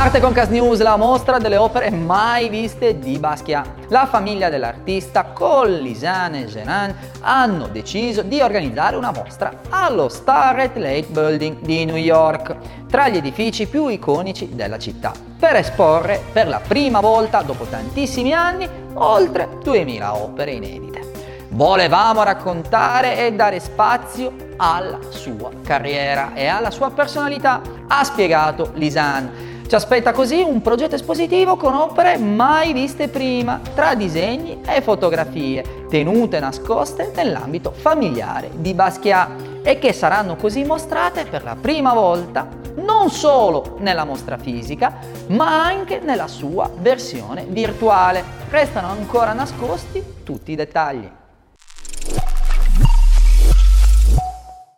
Arte Concast News, la mostra delle opere mai viste di Basquiat. La famiglia dell'artista con Lisanne e Genan hanno deciso di organizzare una mostra allo Starrett Lake Building di New York, tra gli edifici più iconici della città, per esporre per la prima volta dopo tantissimi anni oltre 2000 opere inedite. Volevamo raccontare e dare spazio alla sua carriera e alla sua personalità, ha spiegato Lisanne ci aspetta così un progetto espositivo con opere mai viste prima, tra disegni e fotografie, tenute nascoste nell'ambito familiare di Basquiat e che saranno così mostrate per la prima volta non solo nella mostra fisica, ma anche nella sua versione virtuale. Restano ancora nascosti tutti i dettagli.